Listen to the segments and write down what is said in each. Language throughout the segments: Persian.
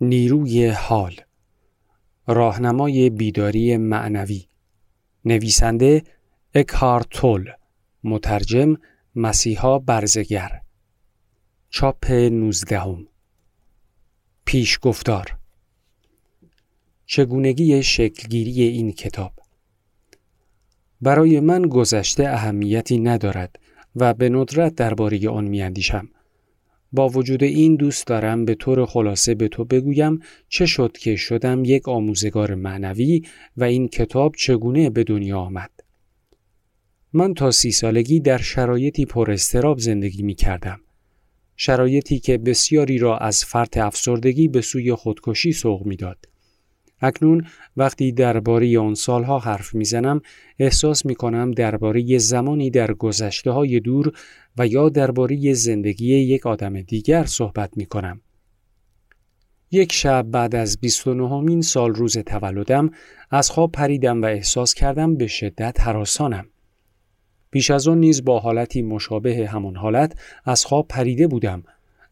نیروی حال راهنمای بیداری معنوی نویسنده اکهارت تول مترجم مسیحا برزگر. چاپ نوزدهم. پیش گفتار چگونگی شکلگیری این کتاب؟ برای من گذشته اهمیتی ندارد و به ندرت درباره آن میاندیشم. با وجود این دوست دارم به طور خلاصه به تو بگویم چه شد که شدم یک آموزگار معنوی و این کتاب چگونه به دنیا آمد. من تا سی سالگی در شرایطی پر استراب زندگی می کردم. شرایطی که بسیاری را از فرط افسردگی به سوی خودکشی سوق می‌داد. اکنون وقتی درباره آن سالها حرف می‌زنم احساس می کنم درباره زمانی در گذشته های دور و یا درباره زندگی یک آدم دیگر صحبت می کنم. یک شب بعد از 29 سال روز تولدم از خواب پریدم و احساس کردم به شدت حراسانم. بیش از آن نیز با حالتی مشابه همان حالت از خواب پریده بودم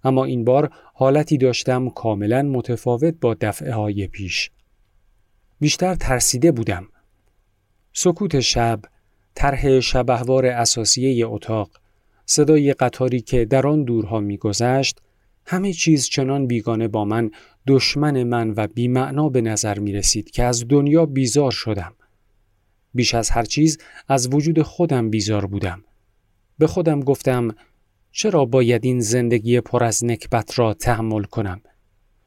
اما این بار حالتی داشتم کاملا متفاوت با دفعه های پیش. بیشتر ترسیده بودم. سکوت شب، طرح شبهوار اساسیه اتاق، صدای قطاری که در آن دورها میگذشت، همه چیز چنان بیگانه با من دشمن من و بیمعنا به نظر می رسید که از دنیا بیزار شدم. بیش از هر چیز از وجود خودم بیزار بودم. به خودم گفتم چرا باید این زندگی پر از نکبت را تحمل کنم؟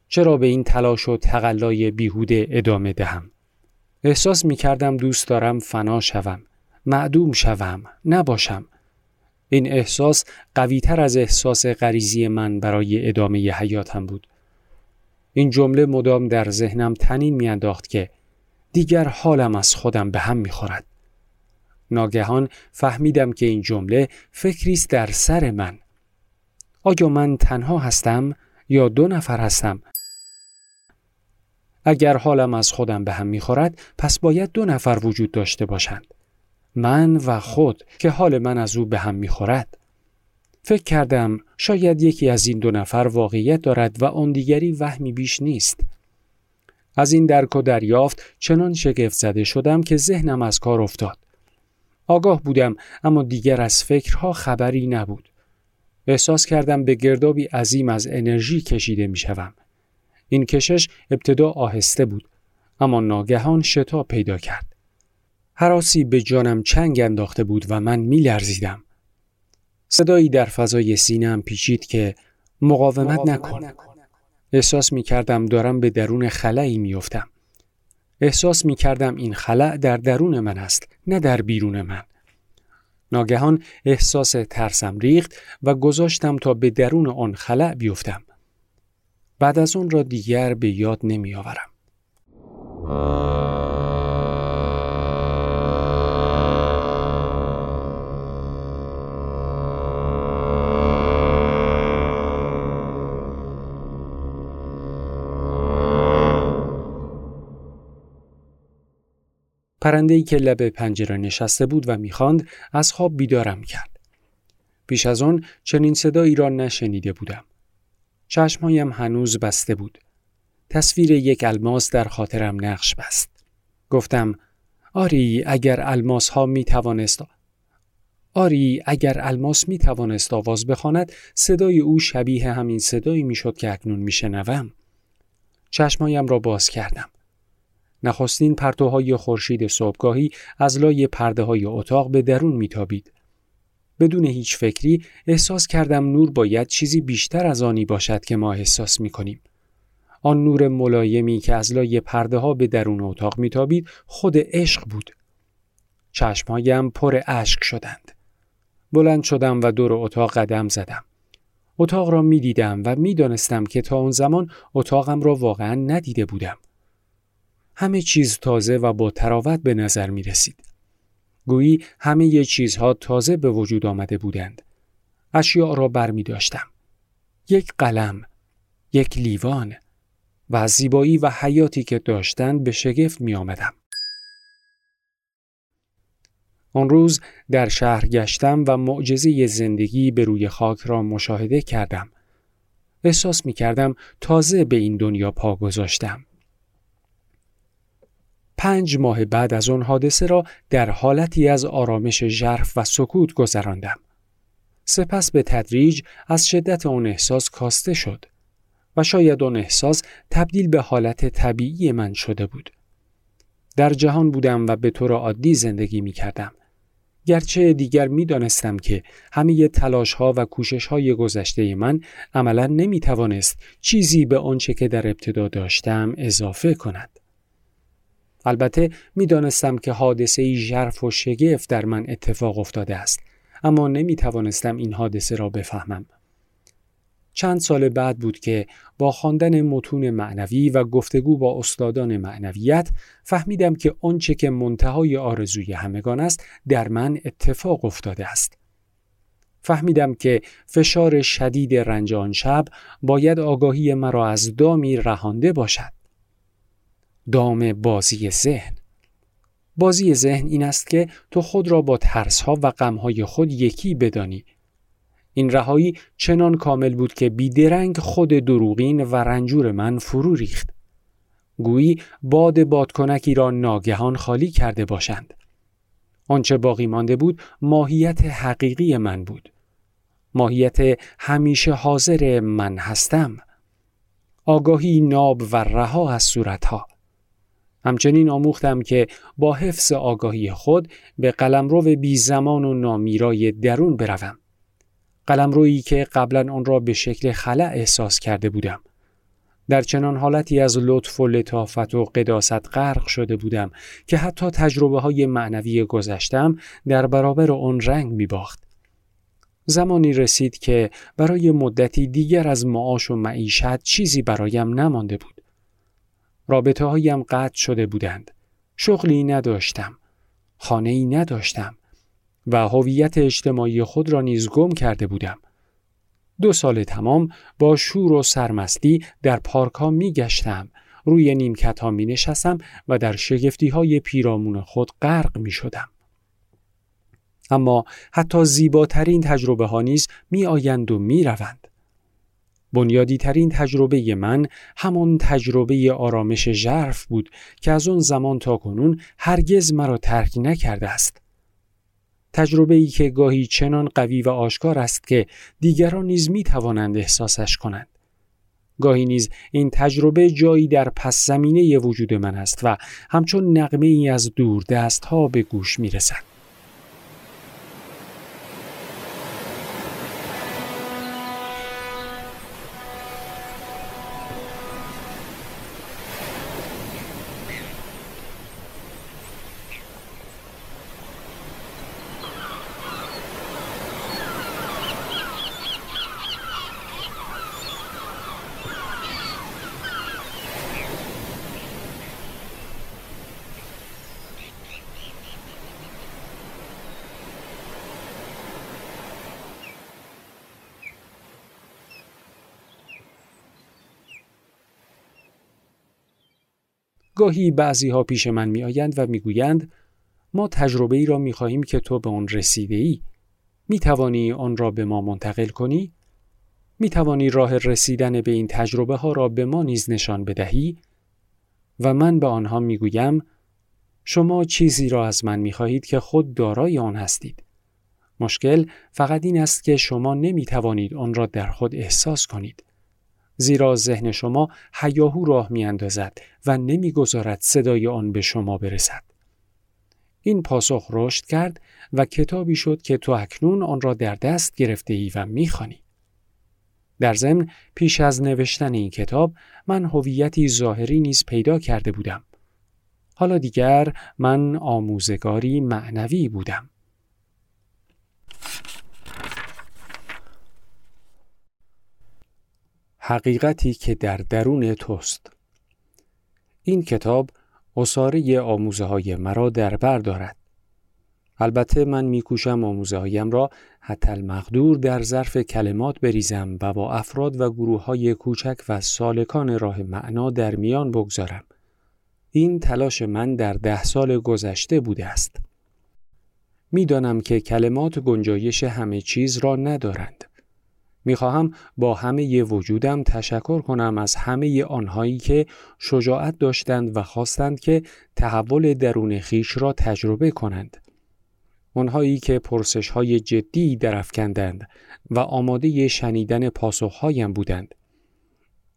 چرا به این تلاش و تقلای بیهوده ادامه دهم؟ احساس می کردم دوست دارم فنا شوم، معدوم شوم، نباشم. این احساس قویتر از احساس غریزی من برای ادامه حیاتم بود. این جمله مدام در ذهنم تنین میانداخت که دیگر حالم از خودم به هم می‌خورد. ناگهان فهمیدم که این جمله فکری است در سر من. آیا من تنها هستم یا دو نفر هستم اگر حالم از خودم به هم می‌خورد پس باید دو نفر وجود داشته باشند. من و خود که حال من از او به هم می‌خورد. فکر کردم شاید یکی از این دو نفر واقعیت دارد و آن دیگری وهمی بیش نیست. از این درک و دریافت چنان شگفت زده شدم که ذهنم از کار افتاد. آگاه بودم اما دیگر از فکرها خبری نبود. احساس کردم به گردابی عظیم از انرژی کشیده می شوم. این کشش ابتدا آهسته بود اما ناگهان شتاب پیدا کرد. حراسی به جانم چنگ انداخته بود و من می لرزیدم. صدایی در فضای سینم پیچید که مقاومت نکن. احساس می کردم دارم به درون خلایی می افتم. احساس می کردم این خلع در درون من است نه در بیرون من. ناگهان احساس ترسم ریخت و گذاشتم تا به درون آن خلع بیفتم. بعد از اون را دیگر به یاد نمی آورم. پرنده‌ای که لب پنجره نشسته بود و می‌خواند از خواب بیدارم کرد. پیش از آن چنین صدایی را نشنیده بودم. چشمهایم هنوز بسته بود. تصویر یک الماس در خاطرم نقش بست. گفتم آری اگر الماس ها می توانست آری اگر الماس می توانست آواز بخواند صدای او شبیه همین صدایی می‌شد که اکنون میشنوم. چشمایم را باز کردم. نخستین پرتوهای خورشید صبحگاهی از لای پرده های اتاق به درون میتابید. بدون هیچ فکری احساس کردم نور باید چیزی بیشتر از آنی باشد که ما احساس می کنیم. آن نور ملایمی که از لای پرده ها به درون اتاق میتابید خود عشق بود. چشمهایم پر اشک شدند. بلند شدم و دور اتاق قدم زدم. اتاق را می دیدم و می دانستم که تا اون زمان اتاقم را واقعا ندیده بودم. همه چیز تازه و با تراوت به نظر می رسید. گویی همه ی چیزها تازه به وجود آمده بودند. اشیاء را بر می داشتم. یک قلم، یک لیوان و زیبایی و حیاتی که داشتند به شگفت می آمدم. آن روز در شهر گشتم و معجزه زندگی به روی خاک را مشاهده کردم. احساس می کردم تازه به این دنیا پا گذاشتم. پنج ماه بعد از آن حادثه را در حالتی از آرامش ژرف و سکوت گذراندم. سپس به تدریج از شدت آن احساس کاسته شد و شاید آن احساس تبدیل به حالت طبیعی من شده بود. در جهان بودم و به طور عادی زندگی می کردم. گرچه دیگر می دانستم که همه تلاش ها و کوشش های گذشته من عملا نمی توانست چیزی به آنچه که در ابتدا داشتم اضافه کند. البته می دانستم که حادثه ای ژرف و شگفت در من اتفاق افتاده است اما نمی توانستم این حادثه را بفهمم. چند سال بعد بود که با خواندن متون معنوی و گفتگو با استادان معنویت فهمیدم که آنچه که منتهای آرزوی همگان است در من اتفاق افتاده است. فهمیدم که فشار شدید رنج آن شب باید آگاهی مرا از دامی رهانده باشد. دام بازی ذهن بازی ذهن این است که تو خود را با ترسها و غمهای خود یکی بدانی این رهایی چنان کامل بود که بیدرنگ خود دروغین و رنجور من فرو ریخت. گویی باد بادکنکی را ناگهان خالی کرده باشند. آنچه باقی مانده بود ماهیت حقیقی من بود. ماهیت همیشه حاضر من هستم. آگاهی ناب و رها از صورتها. همچنین آموختم که با حفظ آگاهی خود به قلمرو بی زمان و نامیرای درون بروم. قلمرویی که قبلا آن را به شکل خلع احساس کرده بودم. در چنان حالتی از لطف و لطافت و قداست غرق شده بودم که حتی تجربه های معنوی گذشتم در برابر آن رنگ می باخت. زمانی رسید که برای مدتی دیگر از معاش و معیشت چیزی برایم نمانده بود. رابطه هایم قطع شده بودند. شغلی نداشتم. خانه ای نداشتم. و هویت اجتماعی خود را نیز گم کرده بودم. دو سال تمام با شور و سرمستی در پارک ها می گشتم. روی نیمکت ها می نشستم و در شگفتی های پیرامون خود غرق می شدم. اما حتی زیباترین تجربه ها نیز می آیند و می روند. بنیادی ترین تجربه من همان تجربه آرامش ژرف بود که از آن زمان تا کنون هرگز مرا ترک نکرده است. تجربه ای که گاهی چنان قوی و آشکار است که دیگران نیز می توانند احساسش کنند. گاهی نیز این تجربه جایی در پس زمینه وجود من است و همچون نقمه ای از دور دست ها به گوش می رسد. گاهی بعضی ها پیش من می آیند و می گویند ما تجربه ای را می خواهیم که تو به آن رسیده ای. می توانی آن را به ما منتقل کنی؟ می توانی راه رسیدن به این تجربه ها را به ما نیز نشان بدهی؟ و من به آنها می گویم شما چیزی را از من می خواهید که خود دارای آن هستید. مشکل فقط این است که شما نمی توانید آن را در خود احساس کنید. زیرا ذهن شما حیاهو راه می اندازد و نمی‌گذارد صدای آن به شما برسد. این پاسخ رشد کرد و کتابی شد که تو اکنون آن را در دست گرفته ای و می‌خوانی. در ضمن پیش از نوشتن این کتاب من هویتی ظاهری نیز پیدا کرده بودم. حالا دیگر من آموزگاری معنوی بودم. حقیقتی که در درون توست این کتاب اصاره آموزه های مرا در بر دارد. البته من میکوشم آموزه هایم را حتی المقدور در ظرف کلمات بریزم و با افراد و گروه های کوچک و سالکان راه معنا در میان بگذارم. این تلاش من در ده سال گذشته بوده است. می‌دانم که کلمات گنجایش همه چیز را ندارند. می‌خواهم با همه وجودم تشکر کنم از همه آنهایی که شجاعت داشتند و خواستند که تحول درون خیش را تجربه کنند. آنهایی که پرسش های جدی درفکندند و آماده شنیدن پاسخهایم بودند.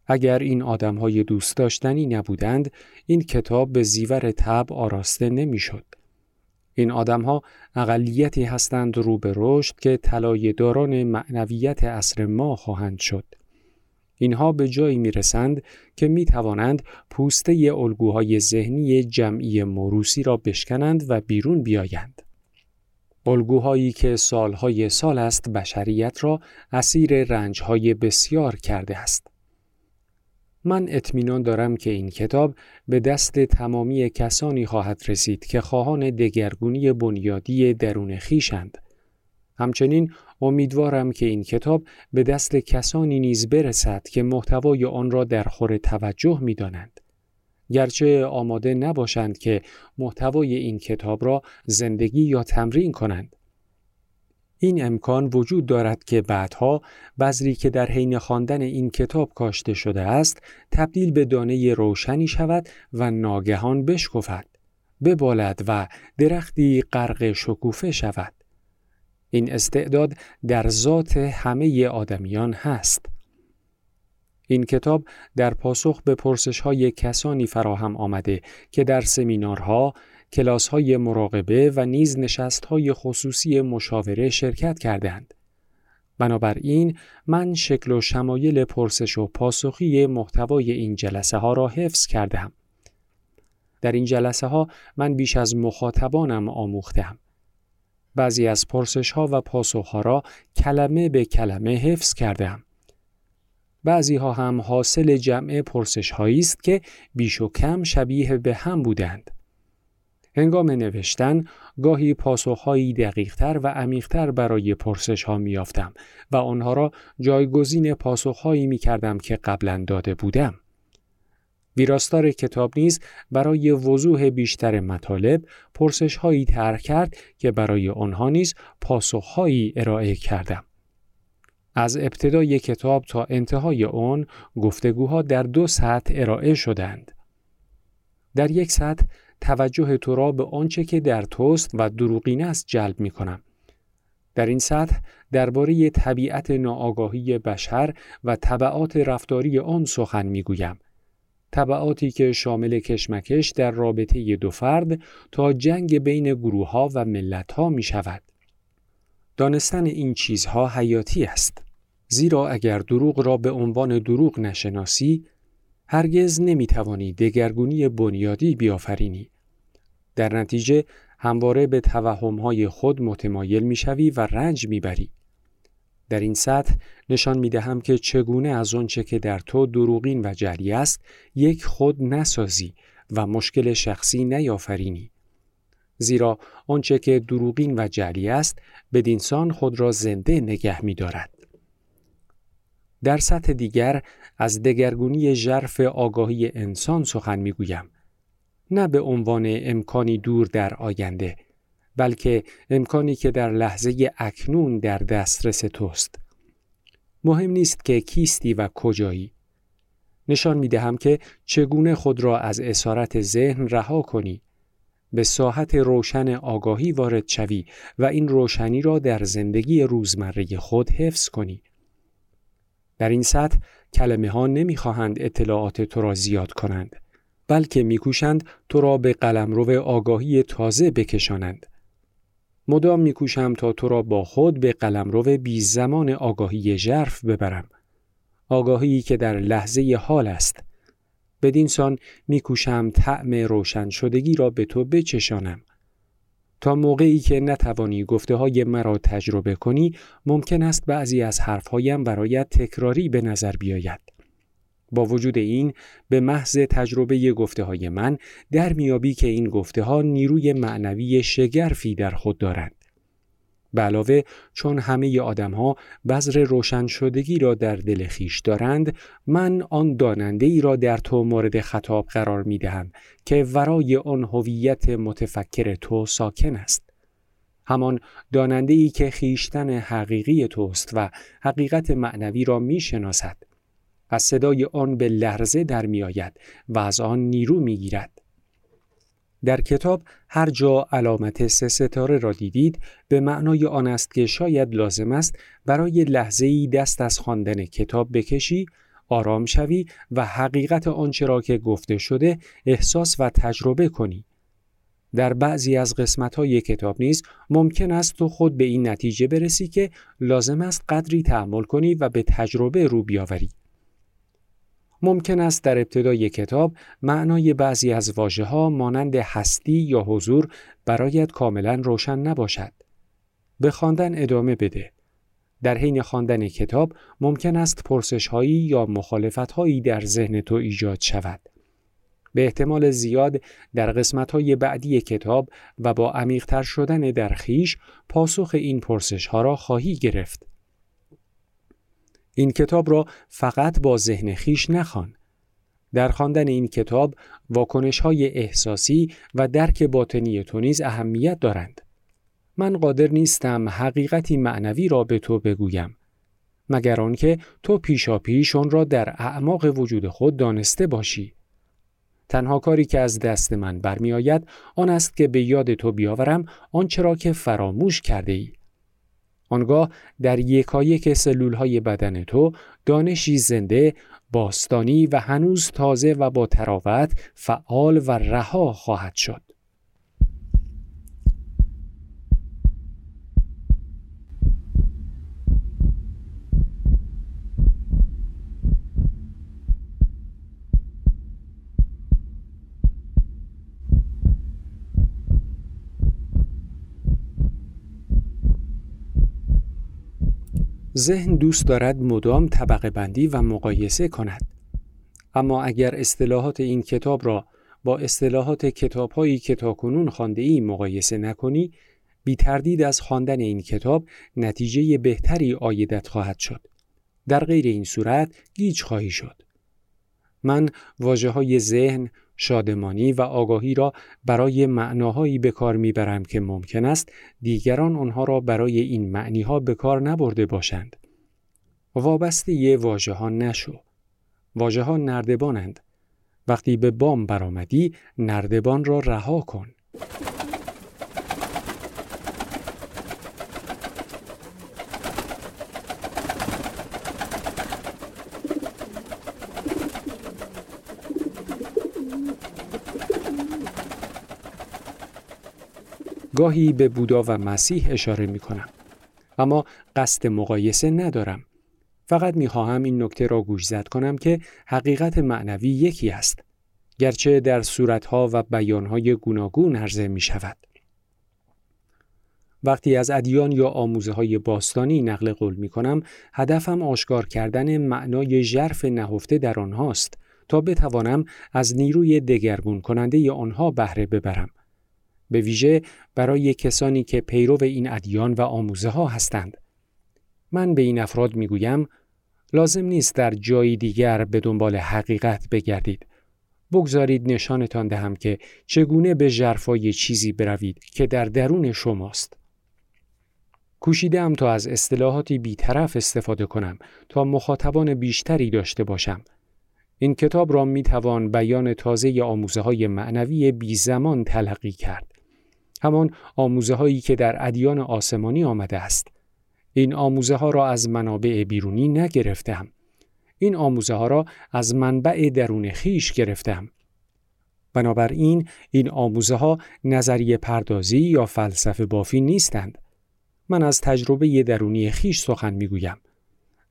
اگر این آدم های دوست داشتنی نبودند، این کتاب به زیور تب آراسته نمی‌شد. این آدم ها اقلیتی هستند رو به رشد که طلای داران معنویت اصر ما خواهند شد. اینها به جایی می رسند که می توانند پوسته الگوهای ذهنی جمعی موروسی را بشکنند و بیرون بیایند. الگوهایی که سالهای سال است بشریت را اسیر رنجهای بسیار کرده است. من اطمینان دارم که این کتاب به دست تمامی کسانی خواهد رسید که خواهان دگرگونی بنیادی درون خیشند. همچنین امیدوارم که این کتاب به دست کسانی نیز برسد که محتوای آن را در خور توجه می دانند. گرچه آماده نباشند که محتوای این کتاب را زندگی یا تمرین کنند. این امکان وجود دارد که بعدها بذری که در حین خواندن این کتاب کاشته شده است تبدیل به دانه روشنی شود و ناگهان بشکفد ببالد و درختی غرق شکوفه شود. این استعداد در ذات همه آدمیان هست. این کتاب در پاسخ به پرسش های کسانی فراهم آمده که در سمینارها، کلاس های مراقبه و نیز نشست های خصوصی مشاوره شرکت کردند. بنابراین من شکل و شمایل پرسش و پاسخی محتوای این جلسه ها را حفظ کردم. در این جلسه ها من بیش از مخاطبانم آموختم. بعضی از پرسش ها و پاسخ ها را کلمه به کلمه حفظ کردم. بعضی ها هم حاصل جمع پرسش هایی است که بیش و کم شبیه به هم بودند. هنگام نوشتن گاهی پاسخهایی دقیقتر و عمیقتر برای پرسش ها میافتم و آنها را جایگزین پاسخهایی می کردم که قبلا داده بودم. ویراستار کتاب نیز برای وضوح بیشتر مطالب پرسش هایی طرح کرد که برای آنها نیز پاسخهایی ارائه کردم. از ابتدای کتاب تا انتهای آن گفتگوها در دو سطح ارائه شدند. در یک سطح توجه تو را به آنچه که در توست و دروغین است جلب می کنم. در این سطح درباره طبیعت ناآگاهی بشر و طبعات رفتاری آن سخن می گویم. طبعاتی که شامل کشمکش در رابطه دو فرد تا جنگ بین گروه ها و ملت ها می شود. دانستن این چیزها حیاتی است. زیرا اگر دروغ را به عنوان دروغ نشناسی هرگز نمی‌توانی دگرگونی بنیادی بیافرینی. در نتیجه همواره به توهمهای خود متمایل می‌شوی و رنج می‌بری. در این سطح نشان می دهم که چگونه از آنچه که در تو دروغین و جلی است یک خود نسازی و مشکل شخصی نیافرینی. زیرا آنچه که دروغین و جلی است بدینسان خود را زنده نگه می دارد. در سطح دیگر از دگرگونی ژرف آگاهی انسان سخن می‌گویم. نه به عنوان امکانی دور در آینده بلکه امکانی که در لحظه اکنون در دسترس توست. مهم نیست که کیستی و کجایی. نشان می دهم که چگونه خود را از اسارت ذهن رها کنی. به ساحت روشن آگاهی وارد شوی و این روشنی را در زندگی روزمره خود حفظ کنی. در این سطح کلمه ها نمی خواهند اطلاعات تو را زیاد کنند بلکه میکوشند تو را به قلمرو آگاهی تازه بکشانند. مدام میکوشم تا تو را با خود به قلمرو بی زمان آگاهی ژرف ببرم آگاهی که در لحظه حال است. بدینسان میکوشم طعم روشن شدگی را به تو بچشانم. تا موقعی که نتوانی گفته های مرا تجربه کنی ممکن است بعضی از حرفهایم برایت تکراری به نظر بیاید. با وجود این به محض تجربه گفته های من در میابی که این گفته ها نیروی معنوی شگرفی در خود دارند. به علاوه چون همه آدم ها بذر روشن شدگی را در دل خیش دارند من آن داننده ای را در تو مورد خطاب قرار می دهم که ورای آن هویت متفکر تو ساکن است همان داننده ای که خیشتن حقیقی توست و حقیقت معنوی را می شناسد. از صدای آن به لرزه در می آید و از آن نیرو می گیرد. در کتاب هر جا علامت سه ستاره را دیدید به معنای آن است که شاید لازم است برای لحظه ای دست از خواندن کتاب بکشی آرام شوی و حقیقت آنچه را که گفته شده احساس و تجربه کنی در بعضی از قسمت های کتاب نیز ممکن است تو خود به این نتیجه برسی که لازم است قدری تحمل کنی و به تجربه رو بیاوری. ممکن است در ابتدای کتاب معنای بعضی از واژه ها مانند هستی یا حضور برایت کاملا روشن نباشد. به خواندن ادامه بده. در حین خواندن کتاب ممکن است پرسش هایی یا مخالفت هایی در ذهن تو ایجاد شود. به احتمال زیاد در قسمت های بعدی کتاب و با عمیقتر شدن در خیش پاسخ این پرسش ها را خواهی گرفت. این کتاب را فقط با ذهن خیش نخوان. در خواندن این کتاب واکنش های احساسی و درک باطنی تو نیز اهمیت دارند. من قادر نیستم حقیقتی معنوی را به تو بگویم مگر آنکه تو پیشا پیش آن را در اعماق وجود خود دانسته باشی. تنها کاری که از دست من برمیآید آن است که به یاد تو بیاورم آنچه را که فراموش کرده ای. آنگاه در یکایک سلول های بدن تو دانشی زنده، باستانی و هنوز تازه و با تراوت فعال و رها خواهد شد. ذهن دوست دارد مدام طبقه بندی و مقایسه کند. اما اگر اصطلاحات این کتاب را با اصطلاحات کتاب هایی که تاکنون خانده ای مقایسه نکنی، بی تردید از خواندن این کتاب نتیجه بهتری آیدت خواهد شد. در غیر این صورت گیج خواهی شد. من واجه های ذهن، شادمانی و آگاهی را برای معناهایی به کار می‌برم که ممکن است دیگران آنها را برای این معنیها به کار نبرده باشند. وابسته یه واژه ها نشو. واژه ها نردبانند. وقتی به بام برآمدی نردبان را رها کن. گاهی به بودا و مسیح اشاره می کنم. اما قصد مقایسه ندارم. فقط می خواهم این نکته را گوشزد کنم که حقیقت معنوی یکی است. گرچه در صورتها و بیانهای گوناگون عرضه می شود. وقتی از ادیان یا آموزه های باستانی نقل قول می کنم، هدفم آشکار کردن معنای ژرف نهفته در آنهاست تا بتوانم از نیروی دگرگون کننده آنها بهره ببرم به ویژه برای کسانی که پیرو این ادیان و آموزه ها هستند. من به این افراد می گویم لازم نیست در جایی دیگر به دنبال حقیقت بگردید. بگذارید نشانتان دهم که چگونه به جرفای چیزی بروید که در درون شماست. کوشیدم تا از اصطلاحاتی بیطرف استفاده کنم تا مخاطبان بیشتری داشته باشم. این کتاب را می توان بیان تازه آموزه های معنوی بی زمان تلقی کرد. همان آموزه هایی که در ادیان آسمانی آمده است. این آموزه ها را از منابع بیرونی نگرفتم. این آموزه ها را از منبع درون خیش گرفتم. بنابراین این آموزه ها نظریه پردازی یا فلسفه بافی نیستند. من از تجربه درونی خیش سخن می‌گویم.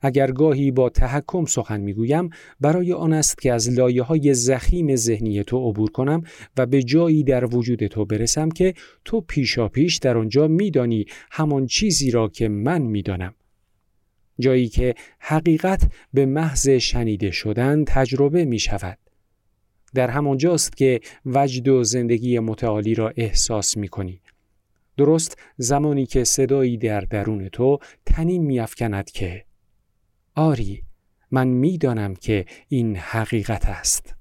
اگر گاهی با تحکم سخن می‌گویم برای آن است که از لایه های زخیم ذهنی تو عبور کنم و به جایی در وجود تو برسم که تو پیشا پیش در آنجا میدانی همان چیزی را که من می‌دانم جایی که حقیقت به محض شنیده شدن تجربه می شود. در همانجاست که وجد و زندگی متعالی را احساس می کنی. درست زمانی که صدایی در درون تو تنین میافکند که آری من می‌دانم که این حقیقت است.